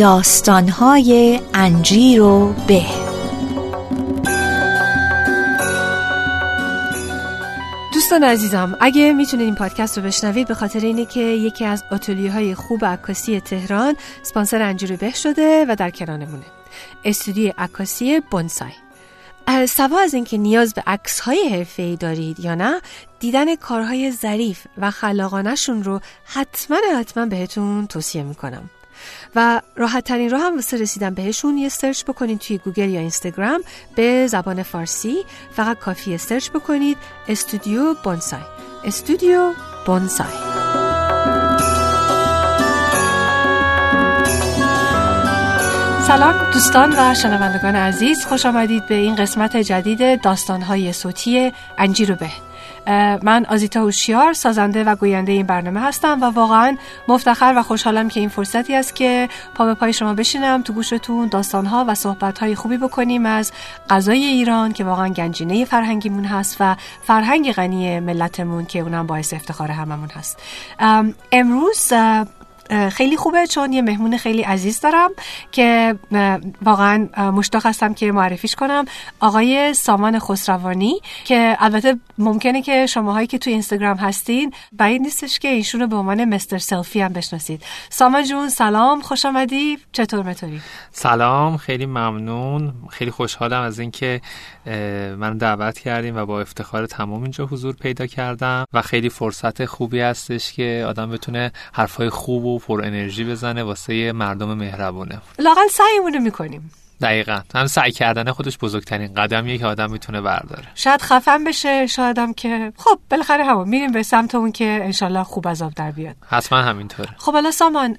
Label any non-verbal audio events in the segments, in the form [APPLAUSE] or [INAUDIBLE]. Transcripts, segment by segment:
داستانهای انجیر و به. دوستان عزیزم اگه می‌تونید این پادکست رو بشنوید به خاطر اینه که یکی از آتلیه های خوب عکاسی تهران سپانسر انجیر به شده و در کنارمونه. استودیو عکاسی بونسای. سوا از اینکه نیاز به عکس های حرفه دارید یا نه دیدن کارهای ظریف و خلاقانشون رو حتما حتما بهتون توصیه می‌کنم. و راحت ترین راه هم واسه رسیدن بهشون یه search بکنید توی گوگل یا اینستاگرام به زبان فارسی. فقط کافیه search بکنید استودیو بونسای. استودیو بونسای. سلام دوستان و شنوندگان عزیز خوش آمدید به این قسمت جدید داستانهای صوتی انجیر به. من آزیتا هوشیار سازنده و گوینده این برنامه هستم و واقعا مفتخر و خوشحالم که این فرصتی است که پا به پای شما بشینم تو گوشتون داستانها و صحبتهای خوبی بکنیم از غذای ایران که واقعا گنجینه فرهنگیمون هست و فرهنگ غنی ملتمون که اونم باعث افتخار هممون هست. امروز خیلی خوبه چون یه مهمون خیلی عزیز دارم که واقعا مشتاق هستم که معرفیش کنم. آقای سامان خسروانی که البته ممکنه که شماهایی که توی اینستاگرام هستین بعید نیستش که ایشون رو به عنوان مستر سلفی هم بشناسید. سامان جون سلام خوش آمدی. چطور مطوری سلام خیلی ممنون. خیلی خوشحالم از اینکه من دعوت کردیم و با افتخار تمام اینجا حضور پیدا کردم و خیلی فرصت خوبی هستش که آدم بتونه حرفای خوب و پر انرژی بزنه واسه مردم مهربونه. لاقل سعیمونو می‌کنیم. دقیقا. هم سعی کردن خودش بزرگترین قدمیه که آدم می‌تونه برداره. شاید خفن بشه شایدم که خب بالاخره همون میریم به سمت اون که انشالله خوب از آب در بیاد. حتما همینطوره. خب حالا سامان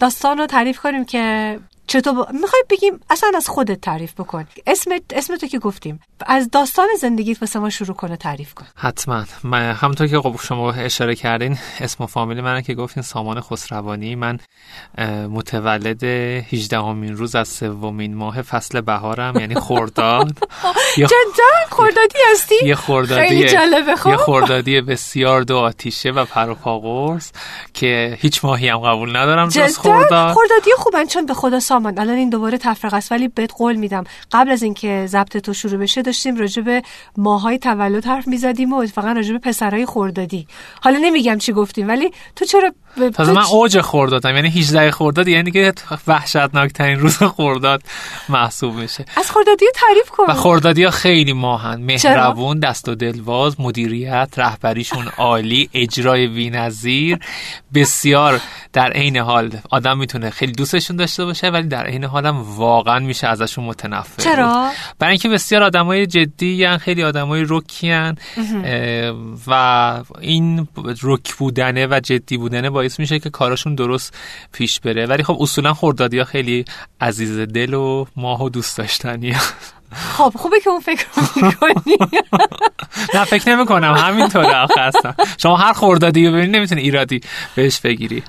داستان رو تعریف کنیم که چطور ب... می‌خوای بگیم اصلا از خودت تعریف بکن. اسم اسم تو که گفتیم. از داستان زندگیت واسه ما شروع کنه تعریف کن. حتما. من همونطور که خب شما اشاره کردین اسم و فامیل من که گفتین سامان خسروانی. من متولد 18 امین روز از سومین ماه فصل بهارم یعنی [LAUGHS] خرداد. [LAUGHS] جدا خردادی هستی؟ یه خردادی خیلی جالبه خب. یه خردادی بسیار دو آتیشه و پروپاگورس که هیچ ماهی هم قبول ندارم جز خرداد. خردادی خوبن چون به خدا سامان الان این دوباره تفرقه است ولی بهت قول میدم قبل از اینکه ضبط تو شروع بشه داشتیم راجع به ماهای تولد حرف می‌زدیم و اتفاقا راجع به پسرای خردادی حالا نمیگم چی گفتیم ولی تو چرا. تازه من اوج خردادم یعنی 18 خرداد یعنی که وحشتناک ترین روز خرداد محسوب میشه. از خردادی تعریف کن. و خردادی ها خیلی ماهن. مهربون دست و دلواز مدیریت رهبریشون عالی اجرای بی‌نظیر. بسیار در عین حال آدم می‌تونه خیلی دوستشون داشته باشه ولی در عین حالم واقعا میشه ازشون متنفر چرا؟ برای اینکه بسیار آدمای جدی هن خیلی آدمای رکی هن و این رک بودنه و جدی بودنه باعث میشه که کاراشون درست پیش بره. ولی خب اصولا خردادی ها خیلی عزیز دل و ماه و دوست داشتنی خب خوبه که اون فکر می‌کنی. [LAUGHS] نه فکر نمی کنم همینطوره آخه هستم شما هر خوردادی رو ببینید نمی‌تونی ایرادی بهش بگیری.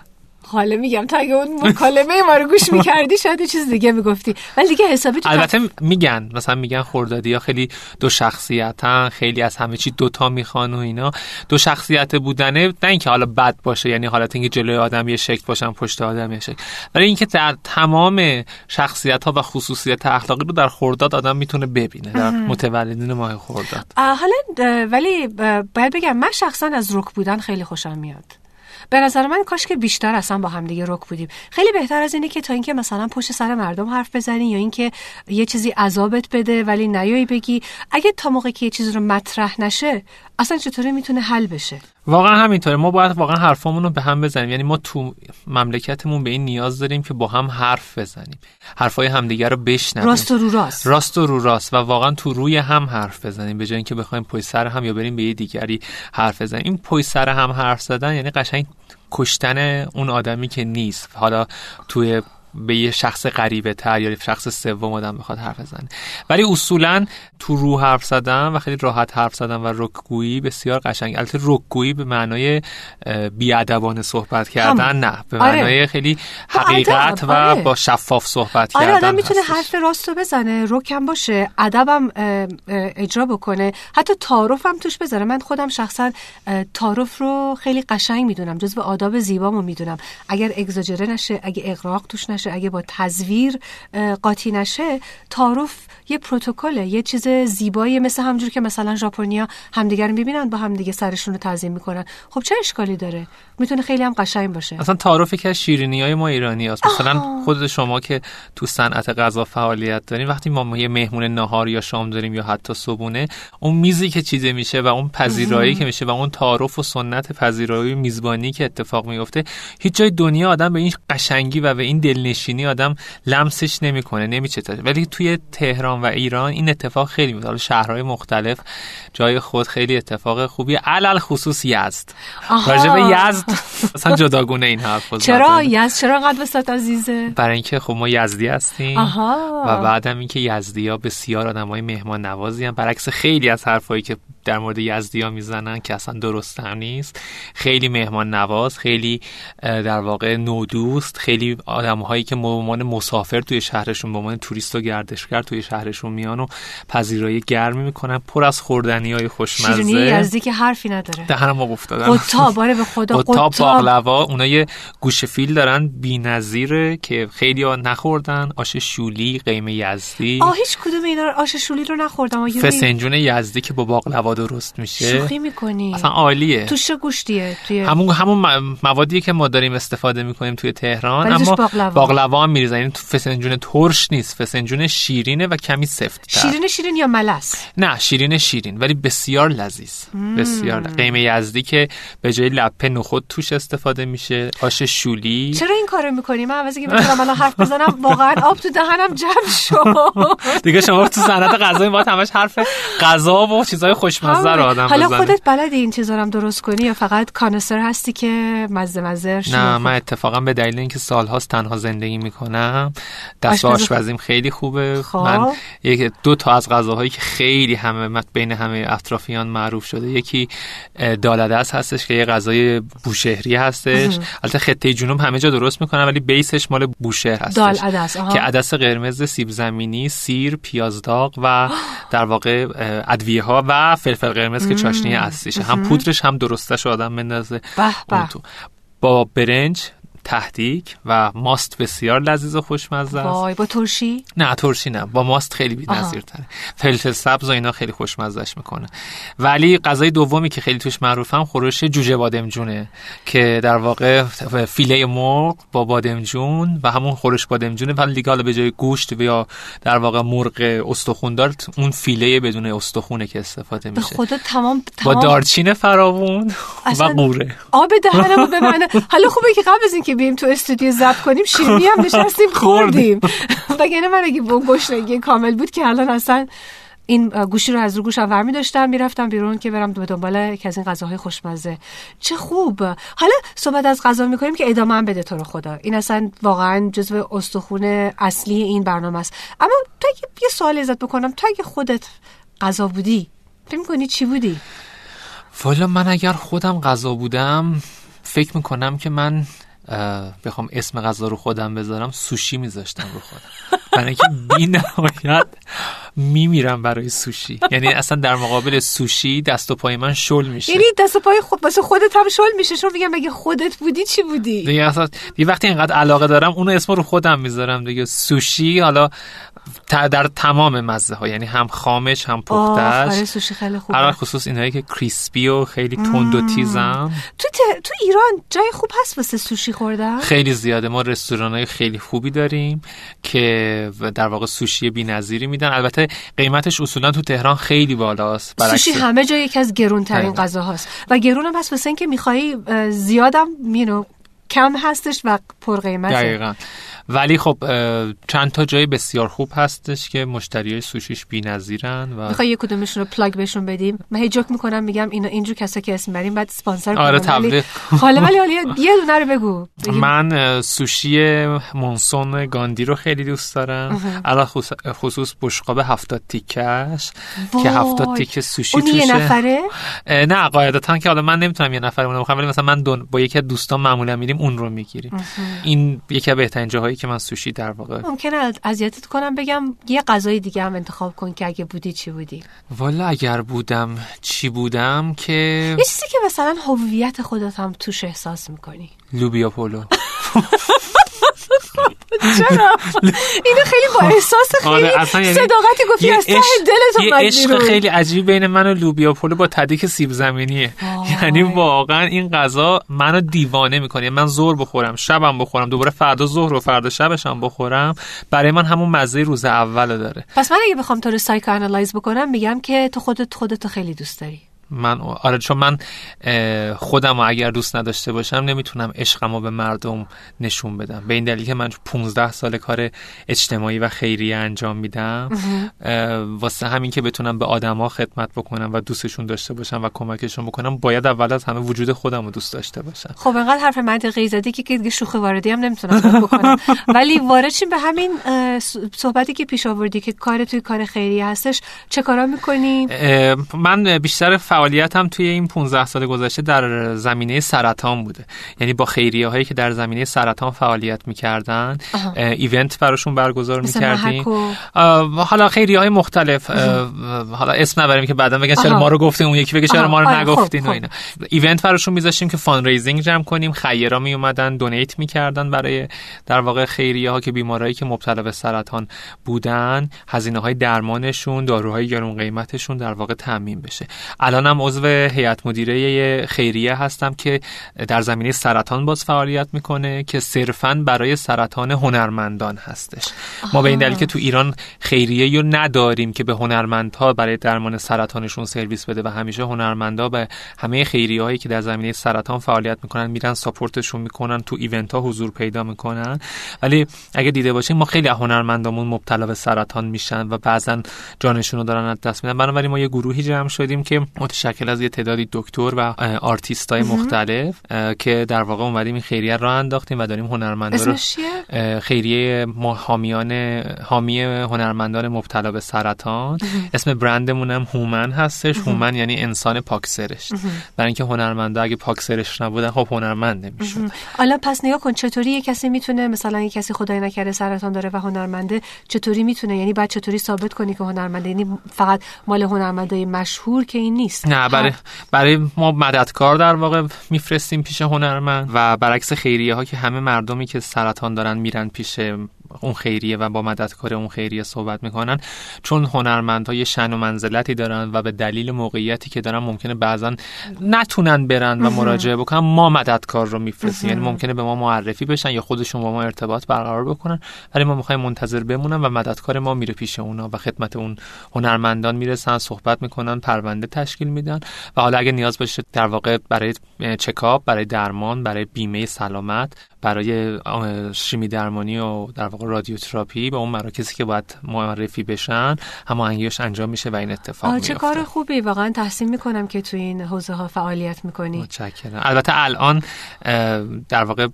حالا میگم تا اگه اون مکالمه ما رو گوش می‌کردی شاید چیز دیگه می‌گفتی. ولی دیگه حسابی تو البته میگن مثلا میگن خوردادی ها خیلی دو شخصیتن خیلی از همه چی دوتا می‌خوان و اینا. دو شخصیت بودنه نه اینکه حالا بد باشه یعنی حالت اینکه جلوی آدم یه شکل باشن پشت آدم یه شکل. ولی اینکه در تمام شخصیت ها و خصوصیت اخلاقی رو در خورداد آدم می‌تونه ببینه در متولدین ماه خورداد. حالا ولی باید بگم من شخصا از رک بودن خیلی خوشم میاد. به نظر من کاش که بیشتر اصلا با هم دیگه رک بودیم. خیلی بهتر از اینه که تا اینکه مثلا پشت سر مردم حرف بزنی یا اینکه یه چیزی عذابت بده ولی نیایی بگی اگه تا موقعی که یه چیزی رو مطرح نشه اصلا چطوری می‌تونه حل بشه؟ واقعا همینطوره. ما باید واقعا حرفامون رو به هم بزنیم. یعنی ما تو مملکتمون به این نیاز داریم که با هم حرف بزنیم. حرفای همدیگه رو بشنویم. راست و رو راست. راست و رو راست. و واقعا تو روی هم حرف بزنیم. به جای اینکه بخوایم پشت سر هم یا بریم به یه دیگری حرف بزنیم. این پشت سر هم حرف زدن یعنی قشنگ کشتن اون آدمی که نیست. حالا توی به یه شخص غریبه تر یا شخص سوم آدم بخواد حرف بزنه. ولی اصولا تو رو حرف زدن و خیلی راحت حرف زدن و رکگویی بسیار قشنگ. البته رکگویی به معنای بیادبانه صحبت کردن هم. نه. به معنای آره. خیلی حقیقت و آره. با شفاف صحبت آره کردن آدم می‌تونه حرف راستو بزنه رکم باشه ادبم اجرا بکنه. حتی تعارف هم توش بذاره. من خودم شخصا تعارف رو خیلی قشنگ می‌دونم. جزو آداب زیبامو می‌دونم. اگر اگزاجره نشه اگه اغراق توش نشه نشه اگه با تزویر قاطی نشه تعارف یه پروتکله یه چیز زیبایی مثل همجور که مثلا ژاپنیا همدیگر می‌بینن با همدیگه سرشون رو تعظیم می‌کنن. خب چه اشکالی داره؟ می‌تونه خیلی هم قشنگ باشه. اصلا تعارفی که شیرینی های ما ایرانی هست. مثلا خود شما که تو صنعت غذا فعالیت دارین وقتی ما یه مهمون نهار یا شام داریم یا حتی صبونه اون میزی که چیزه میشه و اون پذیرایی که میشه و اون تعارف و سنت پذیرایی میزبانی که اتفاق میفته هیچ جای دنیا آدم به این قشنگی و به این دلنشینی آدم لمسش نمی‌کنه نمیچه ولی توی تهران و ایران این اتفاق خیلی میفته شهرهای مختلف جای خود خیلی اتفاق خوبی. علل خصوص یزد. راجع به یزد اصلا جداگونه این حرف چرا یزد؟ چرا انقدر وسط عزیزه؟ برای اینکه خب ما یزدی هستیم آها. و بعدم اینکه یزدی ها بسیار آدمای مهمان نوازی هم برعکس خیلی از حرفایی که در مورد یزدی ها می‌زنن که اصلا درست هم نیست. خیلی مهمان نواز خیلی در واقع نودوست. خیلی آدم هایی که به عنوان مسافر توی شهرشون به عنوان توریست و گردشگر توی شهرشون میان و پذیرایی گرمی می‌کنن. پر از خوردنی های خوشمزه. شیرینی یزدی که حرفی نداره. دهنم ما افتادم قطاب باره به خدا قطاب باقلوا اونا یه گوشه فیل دارن بی‌نظیره که خیلی ها نخوردن. آش شولی قیمه یزدی. آه هیچ کدوم اینا آش شولی رو نخوردم. فسنجون یزدی که با باقلوا درست میشه. شوخی می‌کنی. اصلا عالیه. تو چه گوشتیه؟ توی همون همون موادی که ما داریم استفاده می‌کنیم توی تهران. اما باقلوا هم میریزن. یعنی فسنجون ترش نیست. فسنجون شیرینه و کمی سفت شیرین شیرین یا ملس؟ نه شیرین شیرین. ولی بسیار لذیذ. بسیار. قیمه یزدی که به جای لپه نخود توش استفاده میشه. آش شولی. چرا این کارو می‌کنی؟ من عوضی که بتونم الان حرف بزنم واقعا آب تو دهنم جمع شد. [LAUGHS] دیگه شما تو صنعت غذایی ما همش حرف غذا و چیزای خوشمزه رو آدم حالا خودت بلدی این چیزا هم درست کنی یا فقط کانسر هستی که مزه مزه نه من اتفاقا به دلیل اینکه سالهاست تنها زندگی می‌کنم دست آشپزیم خیلی خوبه. خب. من یک دو تا از غذاهایی که خیلی همه بین همه اطرافیان معروف شده. یکی دالدست هستش که یه غذای بوشهری هستش. البته خطه جنوب همه جا درست می‌کنن ولی بیسش مال بوشهر هستش. دال عدس که عدس قرمز سیب زمینی سیر پیاز داغ و [GASPS] در واقع ادویه ها و فلفل قرمز که چاشنی اصلیشه. هم پودرش هم درستش آدم بندازه. با برنج تهدیک و ماست بسیار لذیذ و خوشمزه است. وای با ترشی؟ نه ترشی نه. با ماست خیلی بی‌نظیرتره. فلفل سبز و اینا خیلی خوشمزهش می‌کنه. ولی غذای دومی که خیلی توش معروفم خورش جوجه بادمجونه که در واقع فیله مرغ با بادمجون و همون خورش بادمجونه. ولی دیگه حالا به جای گوشت یا در واقع مرغ استخوندار اون فیله بدون استخونه که استفاده میشه. به خدا تمام, تمام با دارچین فراوون و قوره آب دهنمو ببنه [LAUGHS] حالا خوبه که قبل از اینکه بیم تو استودیو ضبط کنیم شیرینی هم نشستیم [LAUGHS] خوردیم. [LAUGHS] وگرنه من اگه گشنگی کامل بود که الان اصلا این گوشی رو از رو گوشم ورمی داشتم می‌رفتم بیرون که برم به دنبال یکی از این غذاهای خوشمزه. چه خوب. حالا صحبت از غذا می‌کنیم که ادامه هم بده تو رو خدا. این اصلا واقعا جزو استخون اصلی این برنامه است. اما تو یه سوال ازت بکنم تو اگه خودت غذا بودی فکر می‌کنی چی بودی؟ والا من اگر خودم غذا بودم فکر می‌کنم که من بخوام اسم غذا رو خودم بذارم سوشی میذاشتم رو خودم. برای اینکه بی نهایت میمیرم برای سوشی. یعنی اصلا در مقابل سوشی دست و پای من شل میشه. یعنی دست و پای خود واسه خودت هم شل میشه. چون میگم مگه خودت بودی؟ چی بودی؟ دیگه اصلا یه وقتی اینقدر علاقه دارم اون اسم رو خودم می‌ذارم دیگه. سوشی حالا در تمام مزه ها یعنی هم خامش هم پختش. آره سوشی خیلی خوبه. خصوص اینایی که کریسپی و خیلی تند و تیزم. تو تو ایران جای خوب هست واسه سوشی خوردن خیلی زیاده. ما رستوران های خیلی خوبی داریم که در واقع سوشی بی‌نظیری میدن. البته قیمتش اصولا تو تهران خیلی بالاست. سوشی همه جا یکی از گرون ترین غذاهاست. و گرون هم پس واسه اینکه می‌خوای زیادم مینو کم هستش و پرقیمته دقیقا. ولی خب چند تا جای بسیار خوب هستش که مشتری سوشیش بی‌نظیرن و می‌خوای یه کدومشون رو پلاگ بهشون بدیم؟ من هی جوک می‌کنم میگم اینا اینجور کسا که اسم بریم بعد اسپانسر آره تبلیغ حالا [LAUGHS] ولی حالا یه دونه رو بگو. من سوشی مونسون گاندی رو خیلی دوست دارم. علا خصوص بشقاب هفتاد تیکش که هفتاد تیک سوشی اون یه نفره؟ نه قاعدتا که حالا من نمی‌تونم یه نفره اونو بخوام ولی مثلا من با یکی از دوستان معمولا میریم اون رو می‌گیریم. این یکی بهترین جاهایی که من سوشی در واقع ممکنه اذیتت کنم بگم یه غذای دیگه هم انتخاب کن که اگه بودی چی بودی. والا اگر بودم چی بودم که یه چیزی که مثلا هویت خودت هم توش احساس می‌کنی. لوبیا پولو. [LAUGHS] چرا؟ اینو خیلی با احساس خیلی آره، اصلا یعنی صداقتی گفتی از ته دلت یه عشق. خیلی عجیب بین من و لوبیا پلو با تدیک سیب زمینیه. یعنی واقعا این غذا منو دیوانه می‌کنه. من زور بخورم شبم بخورم دوباره فردا ظهر و فردا شبشم بخورم. برای من همون مزه روز اولو داره. پس من اگه بخوام تو رو سایکو بکنم میگم که تو خودت خودت خیلی دوست داری. من آره چون من خودم رو اگر دوست نداشته باشم نمی‌تونم عشقم رو به مردم نشون بدم. به این دلیل که من 15 سال کار اجتماعی و خیریه انجام میدم. واسه همین که بتونم به آدما خدمت بکنم و دوستشون داشته باشم و کمکشون بکنم باید اول از همه وجود خودم رو دوست داشته باشم. خب انقدر حرف منطقی زدی که دیگه شوخی واردی هم نمی‌تونم بکنم. [LAUGHS] ولی وارد به همین صحبتی که پیش آوردی که کار توی کار خیریه هستش چه کارا می‌کنی؟ من بیشتر فعالیتم توی این 15 سال گذشته در زمینه سرطان بوده یعنی با خیریه هایی که در زمینه سرطان فعالیت می‌کردن. event براشون برگزار می‌کردیم حالا خیریه های مختلف حالا اسم نبریم که بعدا بگن چرا. ما رو گفتین اون یکی بگه چرا. ما رو آره، خب، نگفتین و خب. اینا event براشون میذاشتیم که fundraising جمع کنیم خیرا می اومدن donate می‌کردن برای در واقع خیریه ها که بیمارایی که مبتلا به سرطان بودن هزینه های درمانشون داروهای گرون قیمتشون در واقع تامین بشه الانم عضو هیئت مدیره خیریه هستم که در زمینه سرطان باز فعالیت می‌کنه که صرفا برای سرطان هنرمندان هستش. ما به این دلیل که تو ایران خیریه رو نداریم که به هنرمندها برای درمان سرطانشون سرویس بده و همیشه هنرمندا به همه خیریه هایی که در زمینه سرطان فعالیت می‌کنن میرن ساپورتشون می‌کنن تو ایونت ها حضور پیدا می‌کنن. ولی اگه دیده باشیم ما خیلی هنرمندامون مبتلا به سرطان میشن و بعضا جانشون رو دارن از دست میدن. بنابراین ما یه گروهی جمع شدیم که متشکل از یه تعدادی دکتر و آرتیست های مختلف که در واقع اومدیم این خیریه رو انداختیم و داریم هنرمندا رو خیریه حامیان حامی هنرمندان مبتلا به سرطان. اسم برندمون هم هومن هستش. هومن یعنی انسان پاک‌سرشت. برای اینکه هنرمندا اگه پاک‌سرشت نبودن خب هنرمند نمی‌شد. حالا پس نگاه کن چطوری یه کسی می‌تونه مثلا یه کسی خدای نکرده سرطان داره و هنرمنده چطوری می‌تونه؟ یعنی بعد چطوری ثابت کنی که هنرمنده؟ یعنی فقط مال هنرمندای مشهور که این نیست. نه برای برای ما مددکار در واقع میفرستیم پیش هنرمند. و برعکس خیریه ها که همه مردمی که سرطان دارن میرن پیش اون خیریه و با مددکار اون خیریه صحبت می‌کنن چون هنرمندها یه شن و منزلتی دارن و به دلیل موقعیتی که دارن ممکنه بعضا نتونن برن و مراجعه بکنن ما مددکار رو میفرستیم. یعنی ممکنه به ما معرفی بشن یا خودشون با ما ارتباط برقرار بکنن ولی ما می‌خوایم منتظر بمونن و مددکار ما میره پیش اونا و خدمت اون هنرمندان می‌رسن صحبت می‌کنن پرونده تشکیل میدن. و حالا اگه نیاز باشه در واقع برای چکاپ برای درمان برای بیمه سلامت برای شیمی درمانی و در واقع رادیوتراپی به اون مراکزی که باید معرفی بشن هماهنگیش انجام میشه و این اتفاق آه چه میفته. کار خوبی. واقعا تحسین می‌کنم که تو این حوزه ها فعالیت می‌کنی. متشکرم. البته الان در واقع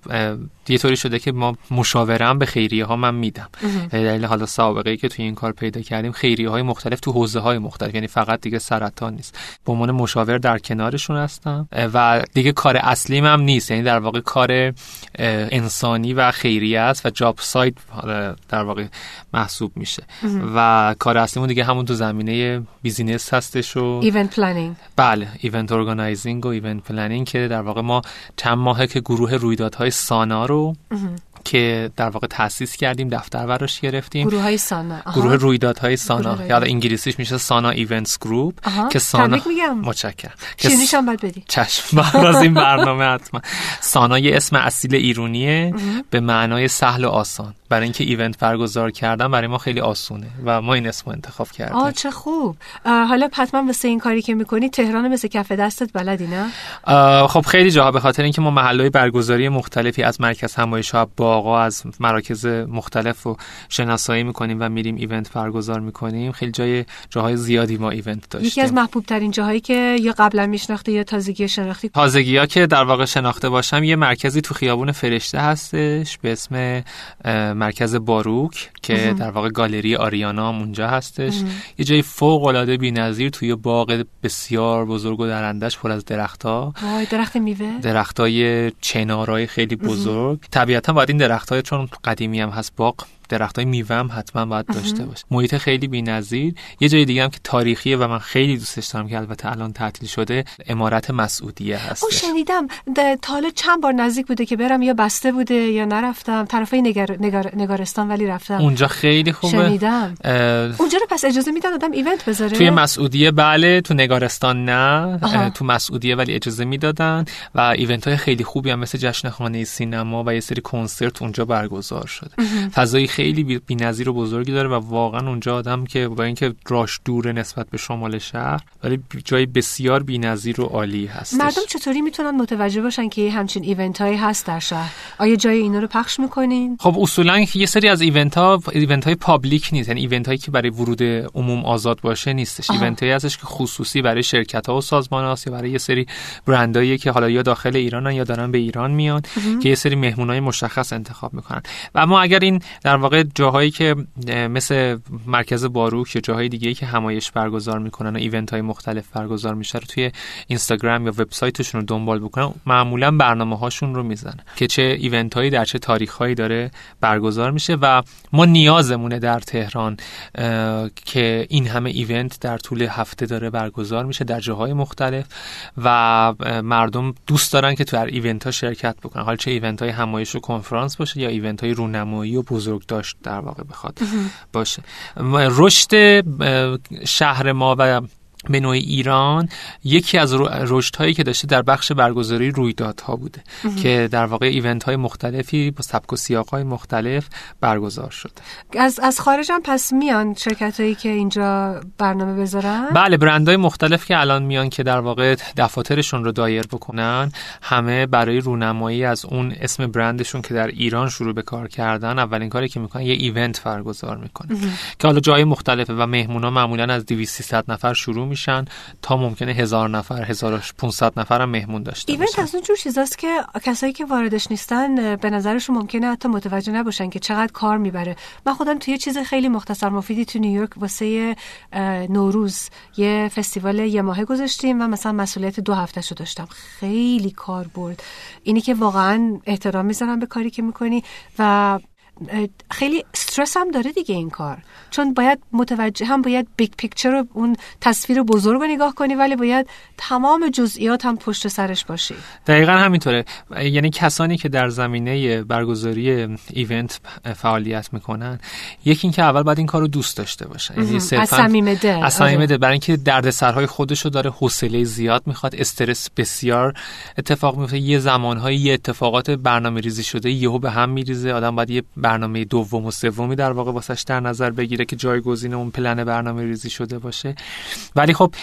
یه طوری شده که ما مشاوره به خیریه ها من میدم. دلیل حالا سابقه ای که توی این کار پیدا کردیم خیریه های مختلف تو حوزه های مختلف یعنی فقط دیگه سرطان نیست. به عنوان مشاور در کنارشون هستم. و دیگه کار اصلیم هم نیست. یعنی در واقع کار انسانی و خیریه است و job side در واقع محسوب میشه. و کار اصلیمون دیگه همون تو زمینه business هستش و event planning بله event organizing و event planning که در واقع ما چند ماهه که گروه رویدادهای سانا رو که در واقع تأسیس کردیم دفتر براش گرفتیم. گروه های سانا آها. گروه رویدادهای سانا. گروه یا انگلیسیش میشه سانا Events Group. که سانا. متشکرم. که هم باید بدی؟ چشم بعد از این برنامه حتما. سانا یه اسم اصیل ایرونیه به معنای سهل و آسان. برای اینکه event برگزار کردن برای ما خیلی آسونه و ما این اسم رو انتخاب کردیم. آه چه خوب. حالا حتما واسه این کاری که می‌کنی تهران مثل کف دستت بلدی نه؟ خب خیلی جاها به خاطر اینکه ما محلهای برگزاری مختلفی از مرکز همایش ها باغا از مراکز مختلف رو شناسایی می‌کنیم و میریم ایونت برگزار می‌کنیم. خیلی جای جاهای زیادی ما ایونت داشتیم. یکی از محبوب ترین جاهایی که یا قبلا میشناخته یا تازگی شناختی؟ تازگی ها که در واقع شناخته باشم یه مرکزی تو خیابون فرشته هستش به اسم مرکز باروک که در واقع گالری آریانا هم اونجا هستش. یه جای فوق العاده بی‌نظیر توی باغ بسیار بزرگ و درندش پر از درختها. وای درخت میوه؟ درختای چنارای خیلی بزرگ. طبیعتا باید این درختای چون قدیمی هم هست باغ درخت های میوه هم حتما باید داشته باشه. محیط خیلی بی‌نظیر. یه جای دیگه هم که تاریخیه و من خیلی دوستش دارم که البته الان تعطیل شده امارت مسعودیه هست او شنیدم. تا حالا چند بار نزدیک بوده که برم یا بسته بوده یا نرفتم. طرفای نگر... نگر... نگارستان ولی رفتم. اونجا خیلی خوبه. شنیدم. اونجا رو پس اجازه میدن آدم ایونت بذاره؟ توی مسعودیه بله تو نگارستان نه. تو مسعودیه ولی اجازه می‌دادن. و ایونت های خیلی خوبی هم مثل جشن خانه سینما و یه سری کنسرت اونجا برگزار شده. فضای خیلی بی‌نظیر و بزرگی داره و واقعا اونجا آدم که با اینکه راش دوره نسبت به شمال شهر ولی جای بسیار بی‌نظیر و عالی هستش. مردم چطوری می‌تونن متوجه باشن که همچین event هایی هست در شهر؟ آیا جای اینا رو پخش می‌کنین؟ خب اصولا یه سری از event ها event های public نیست یعنی event هایی که برای ورود عموم آزاد باشه نیستش. event هایی هستش که خصوصی برای شرکت ها و سازمان هاست یا برای یه سری برندایی که حالا یا داخل ایرانن یا دارن به ایران میان که یه سری مهمونای مشخص انتخاب می‌کنن. و اما اگر این در واقع جاهایی که مثل مرکز باروک یا جاهای دیگه که همایش برگزار می‌کنن و event های مختلف برگزار میشه رو توی اینستاگرام یا وبسایتشون رو دنبال بکنن معمولا برنامه هاشون رو می‌زنن که چه event هایی در چه تاریخ هایی داره برگزار میشه و ما نیازمونه در تهران که این همه event در طول هفته داره برگزار میشه در جاهای مختلف و مردم دوست دارن که تو event ها شرکت بکنن. حال چه event های همایش و کنفرانس باشه یا event های رونمایی و بزرگ داشت در واقع بخواد باشه. رشد شهر ما و به نوع ایران یکی از رشد هایی که داشته در بخش برگزاری رویدادها بوده که در واقع ایونت های مختلفی با سبک و سیاق های مختلف برگزار شده. از از خارج هم پس میان شرکت هایی که اینجا برنامه بذارن؟ بله برندهای مختلف که الان میان که در واقع دفاترشون رو دایر بکنن همه برای رونمایی از اون اسم برندشون که در ایران شروع به کار کردن اولین کاری که می‌کنن یه ایونت برگزار می‌کنن. که حالا جای مختلفه و مهمونا معمولا از 200 نفر شروع میشن تا ممکنه هزار نفر 1500 نفر هم مهمون داشته ایونت از اون جور چیزاست که کسایی که واردش نیستن به نظرشون ممکنه حتی متوجه نباشن که چقدر کار می‌بره. من خودم توی چیز خیلی مختصر مفیدی تو نیویورک واسه نوروز یه فستیوال یه ماهه گذاشتیم و مثلا مسئولیت دو هفته شو داشتم. خیلی کار برد. اینی که واقعا احترام می‌ذارم به کاری که می‌کنی و خیلی استرس هم داره دیگه این کار. چون باید متوجه هم باید big picture رو اون تصویر بزرگ رو نگاه کنی ولی باید تمام جزئیات هم پشت سرش باشی. دقیقا همینطوره. یعنی کسانی که در زمینه برگزاری event فعالیت می‌کنن یکی اینکه اول باید این کار رو دوست داشته باشن یعنی از صمیم دل از صمیم. دل برای اینکه دردسرهای خودش رو داره حوصله زیاد می‌خواد استرس بسیار اتفاق میفته یه زمانهای یه اتفاقات برنامه ریزی شده یهو به هم میریزه. آدم باید یه برنامه دوم و سومی در واقع واسش در نظر بگیره که جایگزین اون پلن برنامه ریزی شده باشه. ولی خب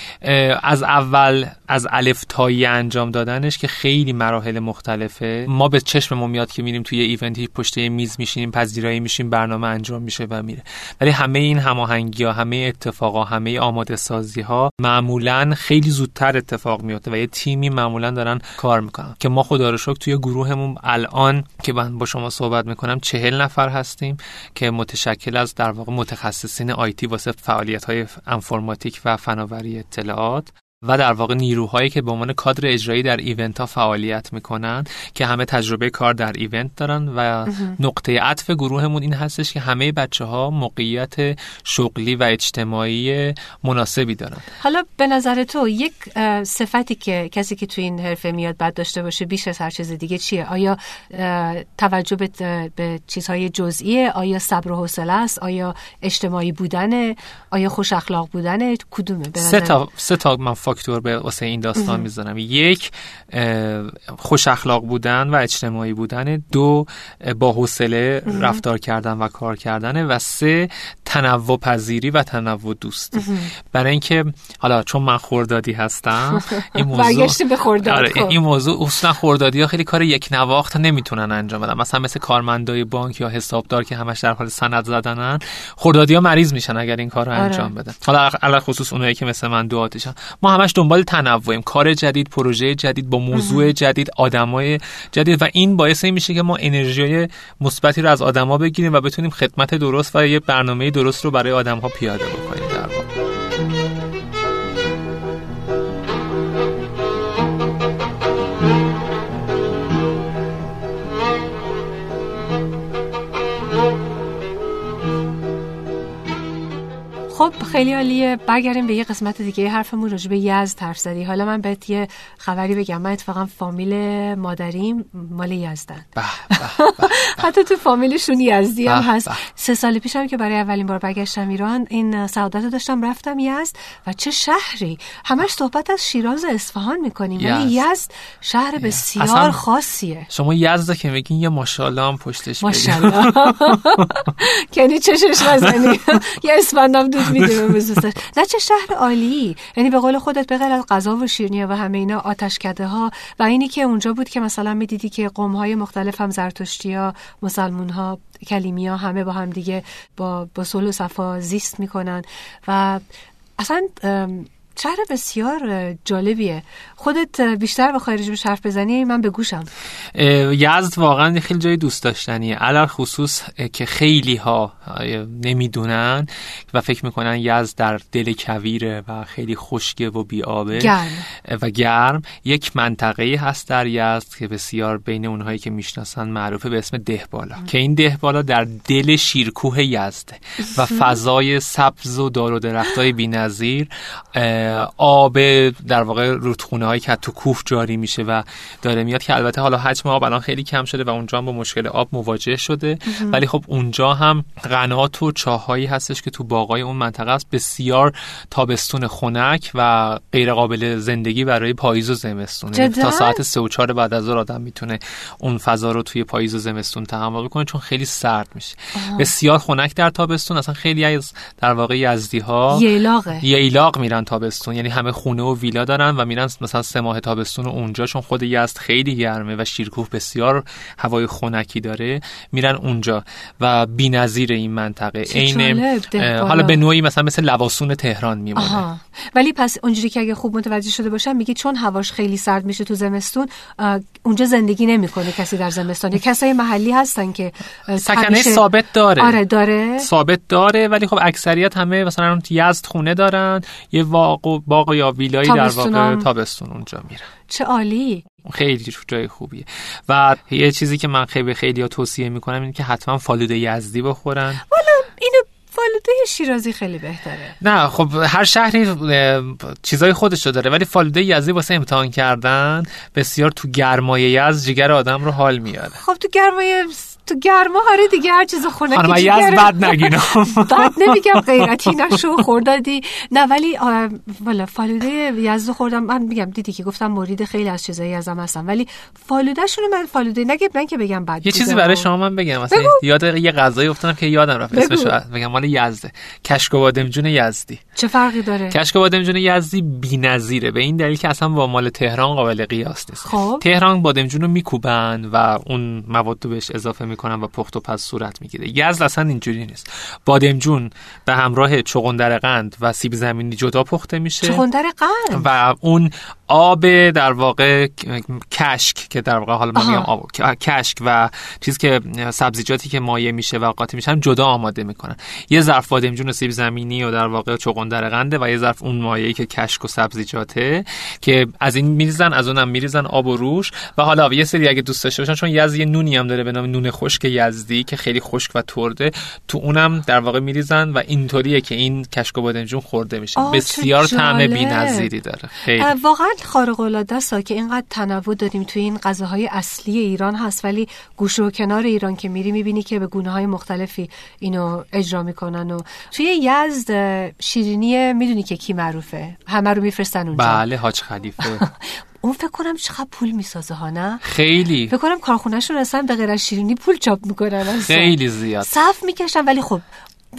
از اول از الف تایی انجام دادنش که خیلی مراحل مختلفه. ما به چشم میاد که میریم توی ایونتی پشت میز میشینیم پذیرایی میشیم برنامه انجام میشه و میره. ولی همه این هماهنگی ها همه اتفاقا همه آماده سازی ها معمولا خیلی زودتر اتفاق میفته و یه تیمی معمولا دارن کار می‌کنن. که ما خدا رو شکر توی گروهمون الان که من با شما صحبت می‌کنم چهل نفر هستیم که متشکل از در واقع متخصصین آیتی واسه فعالیت های انفرماتیک و فناوری اطلاعات و در واقع نیروهایی که به عنوان کادر اجرایی در ایونت ها فعالیت می‌کنن که همه تجربه کار در ایونت دارن و نقطه عطف گروهمون این هستش که همه بچه ها موقعیت شغلی و اجتماعی مناسبی دارن. حالا به نظر تو یک صفتی که کسی که تو این حرفه میاد بعد داشته باشه بیش از هر چیز دیگه چیه؟ آیا توجه به, چیزهای جزئیه آیا صبر و حوصله است؟ آیا اجتماعی بودنه؟ آیا خوش اخلاق بودنه؟ کدومه؟ به سه تا سه تا من فاکتور به واسه این داستان می‌زنم یک خوش اخلاق بودن و اجتماعی بودن. دو با حوصله رفتار کردن و کار کردن. و سه تنوع پذیری و تنوع دوستی. برای اینکه حالا چون من خوردادی هستم [LAUGHS] این موضوع آره این موضوع اصلا خوردادی ها خیلی کار یک نواخت نمی‌تونن انجام بدن. مثلا مثل کارمندای بانک یا حسابدار که همش در حال سند زدنن خوردادی ها مریض میشن اگر این کار رو آره. انجام بدن. حالا خصوص اونایی که مثل من دو ما همش دنبال تنوعیم. کار جدید پروژه جدید با موضوع جدید آدمای جدید و این باعث این میشه که ما انرژی مثبتی رو از آدما بگیریم و بتونیم خدمت درست و یه برنامه درست رو برای آدم پیاده بکنیم. خیلی عالیه. برگردیم به یه قسمت دیگه حرفمون راجع به یزد حرف زدی. حالا من بهت یه خبری بگم. من اتفاقا فامیل مادریم مال یزدن. [LAUGHS] حتی تو فامیلشون یزدی هم هست. سه سال پیشم که برای اولین بار برگشتم ایران این سعادت رو داشتم. رفتم یزد و چه شهری. همش صحبت از شیراز و اصفهان می‌کنیم. ولی یزد. یزد شهر بسیار خاصیه. شما یزد که میگین یه ماشاءالله هم پشتش. ماشاءالله. کنی چشش نزنی یه اسفندم دود نه چه شهر عالی. یعنی به قول خودت به غیر از غذا و شیرینی و همه اینا آتشکده ها و اینی که اونجا بود که مثلا می‌دیدی که قوم های مختلف هم زرتشتی ها مسلمون ها کلیمی ها همه با هم دیگه با با صلح و صفا زیست می‌کنن. و اصلا شهر بسیار جالبیه. خودت بیشتر به خارج به حرف بزنی من به گوشم. یزد واقعا خیلی جای دوست داشتنیه. علل خصوص که خیلی ها نمی‌دونن و فکر می‌کنن یزد در دل کویره و خیلی خشکه و بیابه گرم. و گرم. یک منطقه هست در یزد که بسیار بین اونهایی که می‌شناسن معروفه به اسم دهبالا. که این دهبالا در دل شیرکوه یزده و فضای سبز و دار و درختای بی‌نظیر آب در واقع رودخونه هایی که تو کوه جاری میشه و داره میاد که البته حالا حجم آب الان خیلی کم شده و اونجا هم با مشکل آب مواجه شده. ولی خب اونجا هم قنات و چاهایی هستش که تو باغای اون منطقه است. بسیار تابستون خنک و غیر قابل زندگی برای پاییز و زمستون. یعنی؟ تا ساعت سه و چهار بعد از ظهر آدم می‌تونه اون فضا رو توی پاییز و زمستون تحمل کنه چون خیلی سرد میشه. بسیار خنک در تابستون. اصلا خیلی از در واقع یزدی ها ییلاقه. ییلاق میرن تابستون. یعنی همه خونه و ویلا دارن و میرن مثلا سه ماه تابستون اونجا چون خود یزد خیلی گرمه و شیرکوه بسیار هوای خنکی داره میرن اونجا و بی‌نظیر این منطقه. عین. حالا به نوعی مثلا مثل لواسون تهران میمونه. آها. ولی پس اونجوری که اگه خوب متوجه شده باشم میگی چون هواش خیلی سرد میشه تو زمستون اونجا زندگی نمی‌کنه کسی در زمستان. یا کسای محلی هستن که سکنه همیشه- ثابت داره. آره داره. ثابت داره ولی خب اکثریت همه مثلا یزد خونه دارن یه باغ, و باغ یا ویلایی در واقع. تابستون اونجا میرن چه عالی. خیلی جای خوبیه. و یه چیزی که من خیلی خیلی ها توصیه می‌کنم اینه که حتما فالوده یزدی بخورن. والا اینو فالوده شیرازی خیلی بهتره. نه خب هر شهری چیزای خودشو داره ولی فالوده یزدی واسه امتحان کردن بسیار تو گرمای یزد جگر آدم رو حال میاره. خب تو گرمای تو گرما آره دیگه هر چیز خونه خانم یزد بد نگینا [LAUGHS] بعد نمیگم غیرتی نشو خوردادی. نه ولی والا فالوده یزد خوردم. من میگم دیدی که گفتم مرید خیلی از چیزای یزدم هستم ولی فالوده شونو من فالوده نگه من که بگم بد یه چیزی. برای شما من بگم مثلا. یاد یه غذایی افتادم که یادم رفت. اسمش بگم مال یزده. کشک و بادمجون یزدی. چه فرقی داره؟ کشک و بادمجون یزدی بی‌نظیره. به این دلیل که اصلا با مال تهران قابل قیاس نیست. خب. تهران بادمجون رو میکوبن و اون مواد بهش اضافه می‌کنن و پخت و پز صورت می‌گیره. یزد اصلا اینجوری نیست. بادمجون به همراه چغندر قند و سیب زمینی جدا پخته میشه. چغندر قند؟ و اون آب در واقع کشک که در واقع حالا من آها. میگم آب کشک و چیز که سبزیجاتی که مایع میشه و قاطی میشن جدا آماده می‌کنن. یه ظرف بادمجون و سیب زمینی و در واقع چغندر قنده و یه ظرف اون مایعی که کشک و سبزیجاته که از این میریزن از اونم میریزن آب و روش. و حالا یه سری اگه دوست داشته باشن چون یزد یه نونی هم داره به نام نون خشک یزدی که خیلی خشک و ترده تو اونم در واقع میریزن و اینطوریه که این کشک و بادمجون خورده میشه. بسیار طعم. بی‌نظیری داره. خیلی. واقعا خارق العاده است که اینقدر تنوع داریم توی این غذاهای اصلی ایران هست ولی گوشه و کنار ایران که میری می‌بینی که به گونه های مختلفی اینو اجرا می‌کنن و توی یزد شیرینی می‌دونی که کی معروفه؟ همه رو میفرستن اونجا. بله حاج خلیفه. [LAUGHS] اون فکر کنم چقدر پول می‌سازه ها نه؟ خیلی. فکر کنم کارخونهشون اصلا به غیر از شیرینی پول چاپ می‌کنن اصلا. خیلی زیاد. صف می‌کشن ولی خب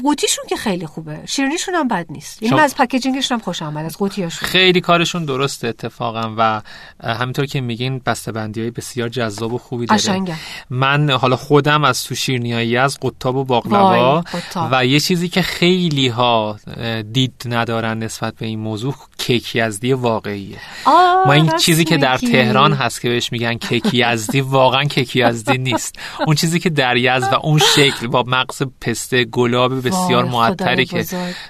قوطیشون که خیلی خوبه. شیرینیشون هم بد نیست. این شما- از پکیجینگشون هم خوشم آمد از قوطیاشون. خیلی کارشون درسته اتفاقا و همینطور که میگین بسته‌بندی های بسیار جذاب و خوبی داره. قشنگه. من حالا خودم از تو شیرینیایی از قطاب و باقلوا قطاب. و یه چیزی که خیلی ها دید ندارن نسبت به این موضوع کیک یزدی واقعیه. ما این چیزی که در. تهران هست که بهش میگن کیک یزدی واقعا کیک یزدی نیست. اون چیزی که در یزد و اون شکل با مغز پسته گلاب بسیار معطری که.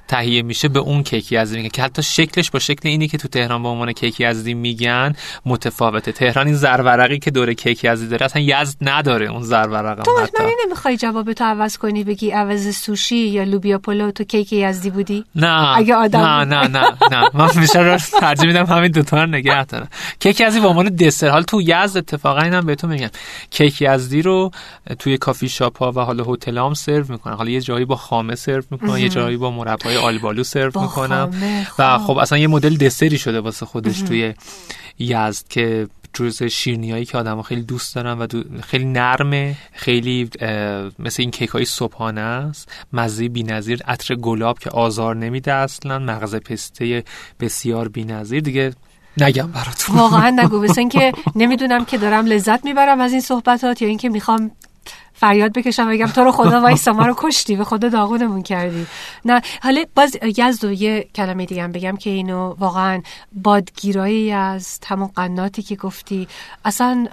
تهیه میشه به اون کیک یزدی میگن. که حتی شکلش با شکل اینی که تو تهران به عنوان کیک یزدی میگن متفاوته. تهران این زرورقی که دور کیک یزدی داره اصلا یزد نداره اون زرورق تو. مطمئنی نمی‌خوای جواب تو عوض کنی بگی عوض سوشی یا لوبیا پلو تو کیک یزدی بودی؟ نه. اگه آدم نه نه نه نه. من بیشتر رو ترجیح میدم همین دوتا رو نگه دارم. کیک یزدی به عنوان دسر. حال تو یزد اتفاقا اینم بهتون میگم. کیک یزدی رو توی کافی شاپ ها و حالا هتل هم سرو می‌کنن. حالا یه جایی با خامه سرو می‌کنن یه جایی با مربای آلبالو سرو خامه، و خب. خب اصلا یه مدل دسری شده واسه خودش توی یزد که جز شیرینیایی که آدم خیلی دوست دارن و دو- خیلی نرمه خیلی مثل این کیک های صبحانه است. مزه بی‌نظیر عطر گلاب که آزار نمیده اصلا مغز پسته بسیار بی‌نظیر. دیگه نگم براتون. واقعا نگو. مثل که نمی‌دونم که دارم لذت می‌برم از این صحبتات یا اینکه می‌خوام فریاد بکشم بگم تو رو خدا وایسا ما رو کشتی به خدا داغونمون کردی. نه حالا باز یزد و یه کلمه دیگه بگم که اینو واقعا بادگیرایی از همون قناتی که گفتی اصلا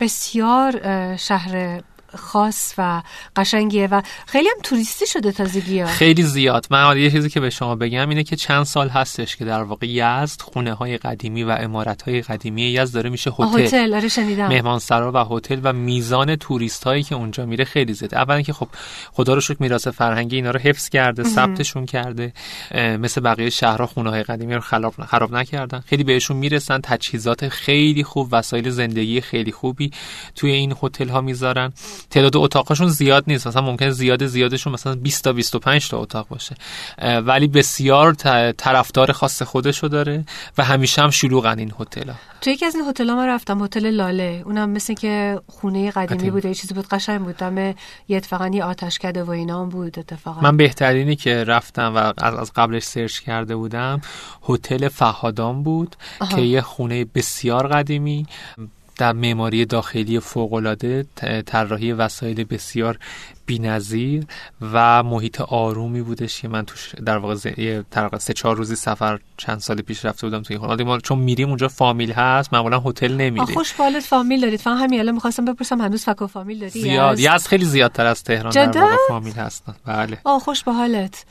بسیار شهر خاص و قشنگیه و خیلی هم توریستی شده تازگی ها خیلی زیاد. من یه چیزی که به شما بگم اینه که چند سال هستش که در واقع یزد خونه های قدیمی و امارت های قدیمی یزد داره میشه هتل. هتل آره شنیدم. مهمانسرا و هتل و میزان توریست هایی که اونجا میره خیلی زیاده اولا که خب خدا رو شکر میراث فرهنگی اینا رو حفظ کرده ثبتشون کرده. مثل بقیه شهرها خونه های قدیمی رو خراب خراب نکردن. خیلی بهشون می‌رسن. تجهیزات خیلی خوب وسایل زندگی خیلی خوبی توی این هتل ها می‌ذارن. تعداد اتاقاشون زیاد نیست. مثلا ممکن زیاد زیادشون مثلا 20 تا 25 تا اتاق باشه. ولی بسیار طرفدار خاص خودشو داره و همیشه هم شلوغن این هتل ها تو یکی از این هتل من رفتم هتل لاله. اونم مثل که خونه قدیمی قدیم. بوده یه چیزی بود قشنگ بود. دم یه اتفاقا یه آتشکده و اینا هم بود اتفاقا. من بهترینی که رفتم و از از قبلش سرچ کرده بودم هتل فهادان بود آها. که یه خونه بسیار قدیمی. در معماری داخلی فوق‌العاده طراحی وسایل بسیار بی‌نظیر و محیط آرومی بودش که من توش در واقع سه چهار روزی سفر چند سال پیش رفته بودم توی خونه ما چون میریم اونجا فامیل هست معمولا هتل نمیریم. خوش بالت فامیل دارید. فقط همین الان می‌خواستم بپرسم هنوز فک و فامیل داری؟ زیاد. یه از خیلی زیادتر از تهران در جدا؟ واقع فامیل هستن. بله. آه خوش به حالت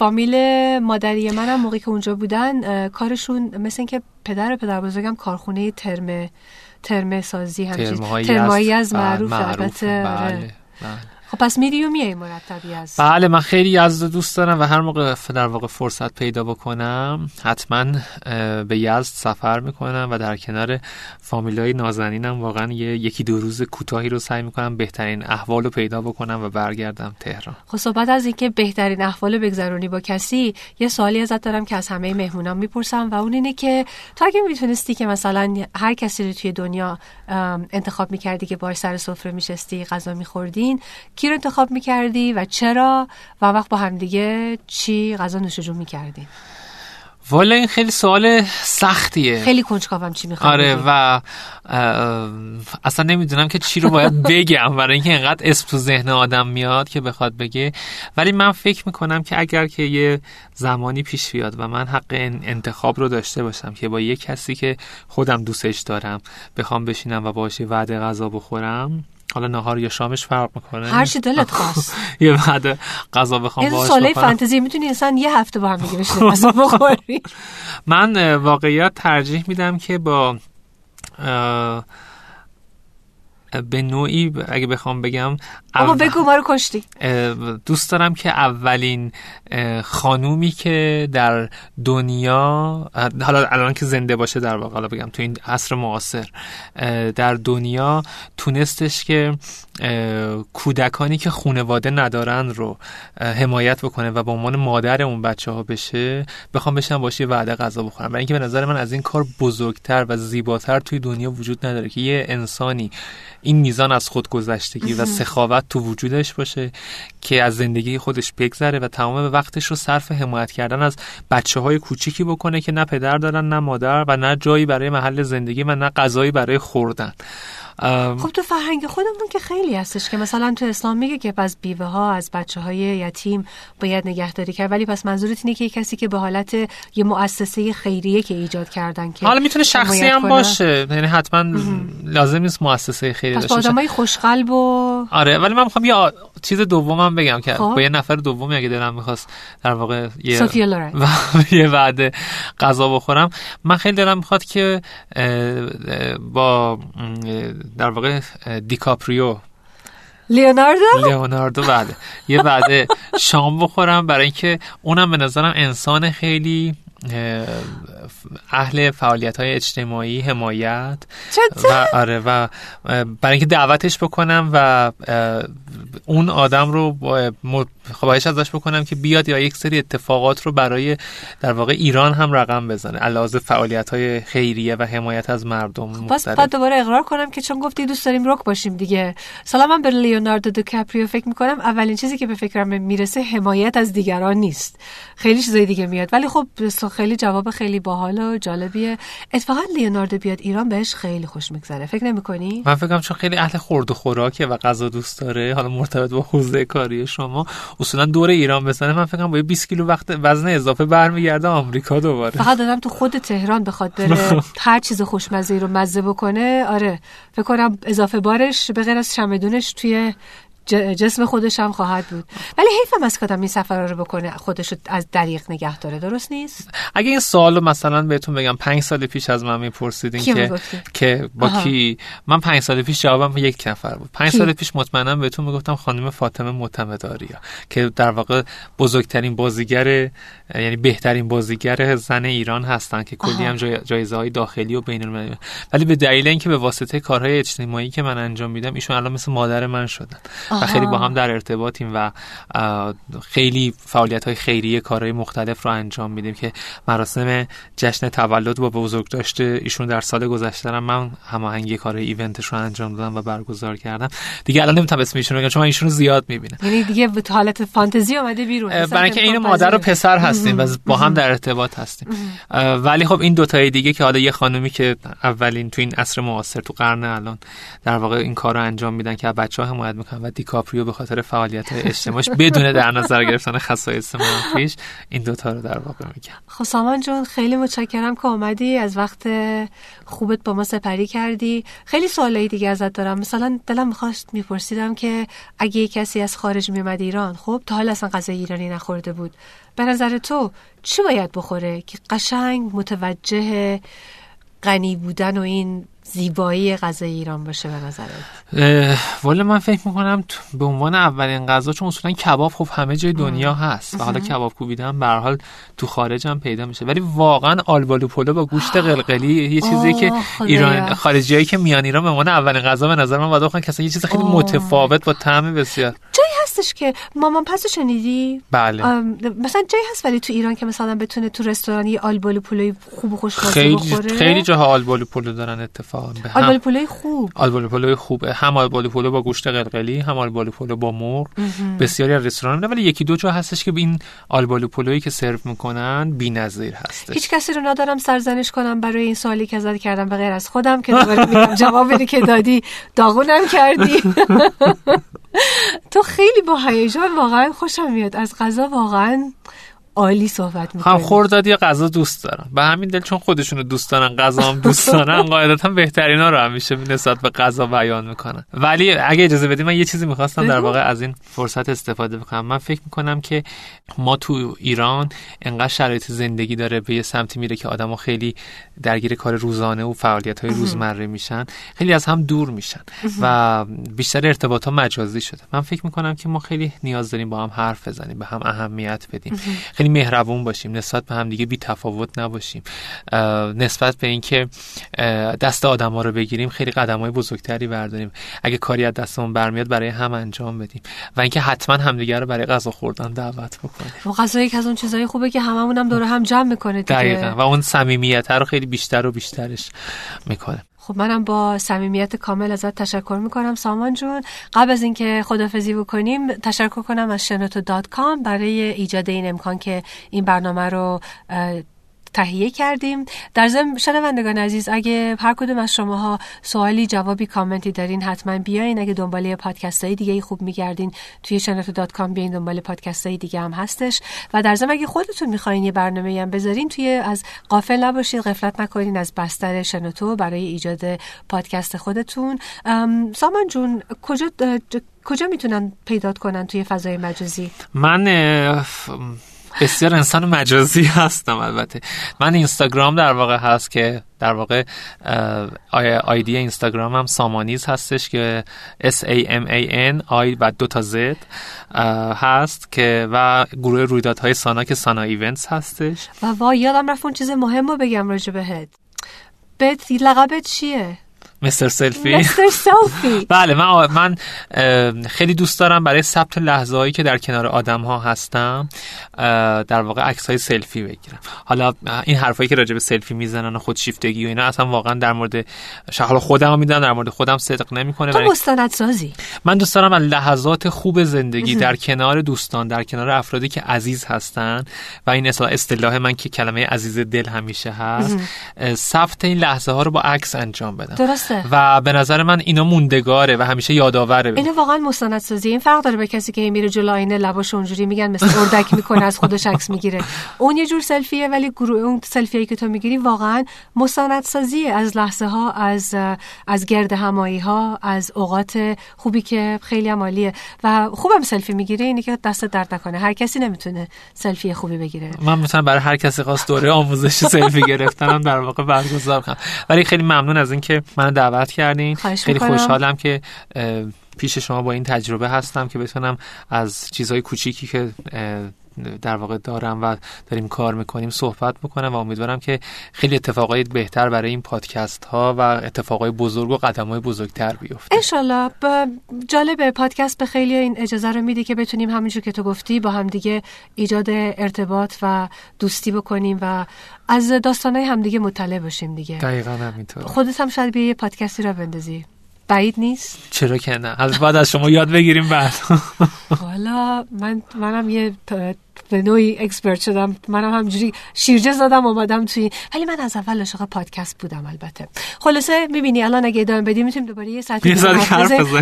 فامیل مادری منم موقعی که اونجا بودن کارشون مثل اینکه پدر و پدر بزرگم کارخونه ترمه ترمه سازی همچین ترمایی. از بله، معروف معروفه. البته آره. بله بله خب پس میری و میای مرتبی از بله من خیلی یزد دوست دارم و هر موقع در واقع فرصت پیدا بکنم حتما به یزد سفر می‌کنم و در کنار فامیلای نازنینم واقعا یه یکی دو روز کوتاهی رو سعی می‌کنم بهترین احوال رو پیدا بکنم و برگردم تهران. خب صحبت از اینکه بهترین احوال بگذرونی با کسی یه سوالی ازت دارم که از همه مهمونان می‌پرسم و اون اینه که تو اگه می‌تونستی که مثلا هر کسی رو توی دنیا انتخاب می‌کردی که باش سر سفره میشستی غذا میخوردین کی رو انتخاب می‌کردی و چرا و وقت با همدیگه چی غذا نوش جون می‌کردین والا این خیلی سوال سختیه. خیلی کنجکاوم چی می‌خوام آره و اصلا نمی‌دونم که چی رو باید [LAUGHS] بگم برای اینکه انقدر اسم تو ذهن آدم میاد که بخواد بگه. ولی من فکر می‌کنم که اگر که یه زمانی پیش بیاد و من حق ان- انتخاب رو داشته باشم که با یه کسی که خودم دوستش دارم بخوام بشینم و باشه وعده غذا بخورم حالا نهار یا شامش فرق می‌کنه؟ هر چی دلت خواست. [LAUGHS] یه وعده غذا بخوام این باهاش بخورم. فانتزی می‌تونی اصلا یه هفته با هم دیگه غذا [LAUGHS] بخوری؟ من واقعیت ترجیح میدم که با به نوعی اگه بخوام بگم اول- بگو ما رو کشتی. دوست دارم که اولین خانومی که در دنیا حالا الان که زنده باشه در واقع حالا بگم تو این عصر معاصر در دنیا تونستش که کودکانی که خونواده ندارن رو حمایت بکنه و به عنوان مادر اون بچه ها بشه بخوام بشن باشه وعده غذا بخورم. برای اینکه به نظر من از این کار بزرگتر و زیباتر توی دنیا وجود نداره که یه انسانی این میزان از خودگذشتگی و سخاوت تو وجودش باشه که از زندگی خودش بگذره و تمام وقتش رو صرف حمایت کردن از بچه های کوچیکی بکنه که نه پدر دارن نه مادر و نه جایی برای محل زندگی و نه غذایی برای خوردن. خب تو فرهنگ خودمون که خیلی هستش که مثلا تو اسلام میگه که پس بیوه ها از بچه های یتیم باید نگهداری کرد. ولی پس منظورت اینه که کسی که به حالت یه مؤسسه خیریه که ایجاد کردن که حالا می‌تونه شخصی هم باشه. یعنی حتما لازم نیست مؤسسه خیریه باشه آدمای خوشقلب و آره ولی من می‌خوام یه چیز دومم بگم که خب. با یه نفر دومی اگه دلم می‌خواست در واقع یه [LAUGHS] یه وعده غذا بخورم. من خیلی دلم می‌خواد که با در واقع دیکاپریو. لیوناردو؟ لیوناردو بله. یه وعده شام بخورم برای اینکه اونم به نظرم انسان خیلی اهل فعالیت های اجتماعی حمایت. و آره و برای اینکه دعوتش بکنم و اون آدم رو خواهش ازش بکنم که بیاد یا یک سری اتفاقات رو برای در واقع ایران هم رقم بزنه. علاوه فعالیت های خیریه و حمایت از مردم پس بعد دوباره اقرار کنم که چون گفتی دوست داریم رک باشیم دیگه. سلام من به لیوناردو کپریو فکر می‌کنم. اولین چیزی که به فکرم می‌رسه حمایت از دیگران نیست. خیلی چیزای دیگه میاد. ولی خب خیلی جواب خیلی باحال و جالبیه. اتفاقا لیوناردو بیاد ایران بهش خیلی خوش میگذره. فکر نمی‌کنی؟ من فکرم چون خیلی اهل خورد و خوراکه و غذا دوست داره حالا مرتبط با حوزه کاری شما. اصولا دور ایران بزنه من فکرم با 20 کیلو وقت وزن اضافه برمیگرده آمریکا دوباره. فقط دادم تو خود تهران بخواد بره [LAUGHS] هر چیز خوشمزه رو مزه بکنه. آره فکر کنم اضافه بارش به غیر از چمدونش توی جسم خودش هم خواهد بود. ولی حیف هم از کدام این سفر رو بکنه خودش از دریق نگه داره. درست نیست؟ اگه این سوال مثلا بهتون بگم پنج سال پیش از من میپرسیدین که که با کی؟ من پنج سال پیش جوابم یک نفر بود. پنج سال پیش مطمئنا بهتون می‌گفتم خانم فاطمه معتمداریا که در واقع بزرگترین بازیگر یعنی بهترین بازیگر زن ایران هستن که کلی هم جایزه های داخلی و بین المللی ولی به دلیل اینکه به واسطه کارهای اجتماعی که من انجام میدم ایشون الان مثل مادر من شدن. و خیلی با هم در ارتباطیم و خیلی فعالیت های خیریه کارهای مختلف رو انجام میدیم که مراسم جشن تولد با بزرگ داشته ایشون در سال گذشته من هماهنگی کار ایونتش رو انجام دادم و برگزار کردم. دیگه الان نمی‌تونم اسم ایشون بگم چون من ایشون رو زیاد می‌بینم. یعنی دیگه به حالت فانتزی اومده بیرون. برای اینکه این مادر و پسر هستیم و با هم در ارتباط هستیم. ولی خب این دوتای دیگه که حالا یه خانومی که اولین تو این عصر معاصر تو قرن الان در واقع این کار رو انجام میدن که بچه ها حمایت می‌کنن و دیکاپریو به خاطر فعالیت های اجتماعیش بدون در نظر گرفتن خصایص منفیش این دوتا رو در واقع میگم خب سامان جون خیلی متشکرم که اومدی از وقت خوبت با ما سپری کردی. خیلی سوالای دیگه ازت دارم. مثلا دلم می‌خواست میپرسیدم که اگه کسی از خارج میومد ایران خب تا حالا اصلا غذای ایرانی نخورده بود. به نظر تو چی باید بخوره؟ که قشنگ متوجه غنی بودن و این زیبایی غذای ایران باشه به نظرت؟ والا من فکر می‌کنم به عنوان اولین غذا چون اصولا کباب خب همه جای دنیا هست و حالا کباب کوبیدن به حال تو خارج هم پیدا میشه. ولی واقعا آلبالو پلو با گوشت [GASPS] قلقلی یه چیزی که ایران خارجیایی که میان ایران به عنوان اولین غذا به نظر من بخورن. که یه چیز خیلی متفاوت با طعم بسیار. جایی هستش که مامان پس شنیدی؟ بله. مثلا جایی هست ولی تو ایران که مثلا بتونه تو رستوران یه آلبالو پلو خوب و خوشمزه خیلی خیلی جاها آلبالو پلو دارن اتفاق آلبالو پلوی خوب. آلبالو پلوی خوبه. هم آلبالو پلو با گوشت قلقلی هم آلبالو پلو با مرغ. بسیاری از رستوران ولی یکی دو جا هستش که این آلبالو پلویی که سرو می‌کنن بی‌نظیر هستش. هیچ کسی رو ندارم سرزنش کنم برای این سوالی که ازت کردم به غیر از خودم که دوباره میگم [LAUGHS] جوابی که دادی. داغونم کردی. [LAUGHS] تو خیلی با هیجان واقعا خوشم میاد. از غذا واقعا عالی صحبت می‌کنی. هم خوردادی غذا دوست دارم. به همین دل چون خودشونو دوست دارن غذا هم دوست [LAUGHS] دارن قاعدتا بهترینا رو همیشه نسبت به غذا بیان می‌کنن. ولی اگه اجازه بدی من یه چیزی می‌خواستم در واقع از این فرصت استفاده بکنم. من فکر می‌کنم که ما تو ایران انقدر شرایط زندگی داره به یه سمتی میره که آدما خیلی درگیر کار روزانه و فعالیت های روزمره میشن. خیلی از هم دور میشن و بیشتر ارتباط ها مجازی شده. من فکر می‌کنم که ما خیلی نیاز داریم با هم حرف بزنیم به هم اهمیت بدیم. خیلی مهربون باشیم نسبت به هم دیگه بی تفاوت نباشیم. نسبت به اینکه دست آدم ها رو بگیریم خیلی قدم های بزرگتری برداریم. اگه کاری از دستمون برمیاد برای هم انجام بدیم. و اینکه حتما همدیگه رو برای غذا خوردن دعوت بکنیم. و غذا یک از اون چیزایی خوبه که هممون هم دور هم جمع می‌کنه دیگه. دقیقا. و اون صمیمیت رو خیلی بیشتر و بیشترش می‌کنه. خب منم با صمیمیت کامل ازت تشکر می‌کنم سامان جون. قبل از اینکه خدافزی بکنیم تشکر کنم از شنوتو دات کام برای ایجاد این امکان که این برنامه رو تهیه کردیم. در ضمن شنوندگان عزیز اگه هر کدوم از شماها سوالی جوابی کامنتی دارین حتما بیاین. اگه دنبال پادکست های دیگه خوب میگردین توی شنوتو دات کام بیاین. دنبال پادکست های دیگه هم هستش. و در ضمن اگه خودتون می‌خواین یه برنامه هم بذارین توی از قافل نباشید غفلت نکنین. از بستر شنوتو برای ایجاد پادکست خودتون. سامان جون کجا کجا می‌تونن پیدا کنن توی فضای مجازی؟ من بسیار انسان مجازی هستم البته. من اینستاگرام در واقع هست که در واقع آیدی اینستاگرام هم سامانیز هستش که S A M A N I و دو تا Z هست که و گروه رویدادهای سانا که سانا Events هستش. و وا یادم رفت اون چیز مهم رو بگم راجع بهت. بهت لقبت چیه؟ Mr. Selfie Mr. Selfie بله من من خیلی دوست دارم برای ثبت لحظه هایی که در کنار آدم ها هستم در واقع عکس های سلفی بگیرم. حالا این حرفایی که راجع به سلفی می‌زنن و خودشیفتگی و اینا اصلا واقعا در مورد حالا خودم می‌دونم در مورد خودم صدق نمی‌کنه تو مستند سازی من دوست دارم از لحظات خوب زندگی در کنار دوستان در کنار افرادی که عزیز هستن و این اصطلاح من که کلمه عزیز دل همیشه هست ثبت این لحظه ها رو با عکس انجام بدم. درست و به نظر من اینا موندگاره و همیشه یادآوره. اینو واقعا مستندسازی. این فرق داره به کسی که میره جلو آینه لباش اونجوری میگن مثل اردک می‌کنه از خودش عکس می‌گیره. اون یه جور سلفیه ولی گروه اون سلفیایی که تو می‌گیری واقعا مستندسازی از لحظه ها از از گرد همایی ها از اوقات خوبی که خیلی عمالیه و خوبم سلفی می‌گیره اینی که دست درد نکنه. هر کسی نمی‌تونه سلفی خوبی بگیره. من می‌تونم برای هر کسی خواست دوره آموزش سلفی گرفتنم در واقع برگزار کنم. ولی خیلی ممنون از اینکه من دعوت کردین. خیلی خوشحالم که پیش شما با این تجربه هستم که بتونم از چیزهای کوچیکی که در واقع دارم و داریم کار می‌کنیم صحبت بکنم و امیدوارم که خیلی اتفاقای بهتر برای این پادکست ها و اتفاقای بزرگ و قدم های بزرگتر بیفته. انشالله. جالبه پادکست به خیلی این اجازه رو میده که بتونیم همینجور که تو گفتی با همدیگه ایجاد ارتباط و دوستی بکنیم و از داستانهای همدیگه مطلع باشیم دیگه. دقیقا همینطور خودت هم شاید یه پادکستی را بندازی. بعید نیست؟ چرا که نه. از بعد از شما یاد بگیریم بعد. [LAUGHS] حالا من منم یه به نوعی اکسپرت شدم. منم همجوری شیرجه زدم اومدم توی ولی من از اول عاشق پادکست بودم البته. خلاصه می‌بینی الان اگه ادامه بدیم می‌تونیم دوباره یه ساعتی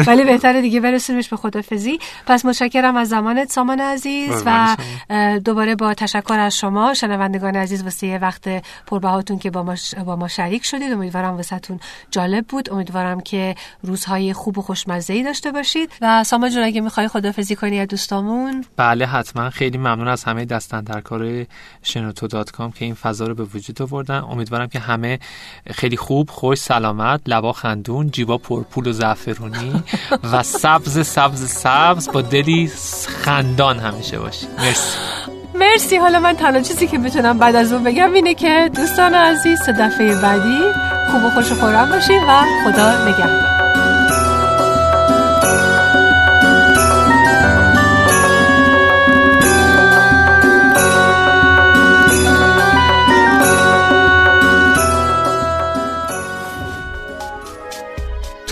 ولی بهتره دیگه برسونیمش به خدافزی. پس متشکرم از زمانت سامان عزیز و دوباره با تشکر از شما شنوندگان عزیز واسه یه وقت پربهاتون که با ما با ما شریک شدید. امیدوارم واسهتون جالب بود. امیدوارم که روزهای خوب و خوشمزه ای داشته باشید. و سامان جون اگه می‌خوای خدافزی کنی از دوستامون؟ بله حتما. خیلی ممنون از همه دستن در کار شنوتو دات کام که این فضا رو به وجود آوردن. امیدوارم که همه خیلی خوب خوش سلامت لبا خندون جیبا پرپول و زعفرونی و سبز سبز سبز با دلی خندان همیشه باشی. مرسی. مرسی. حالا من تنها چیزی که می‌تونم بعد از اون بگم اینه که دوستان عزیز دفعه بعدی خوب و خوش و خورم باشید و خدا نگهدار.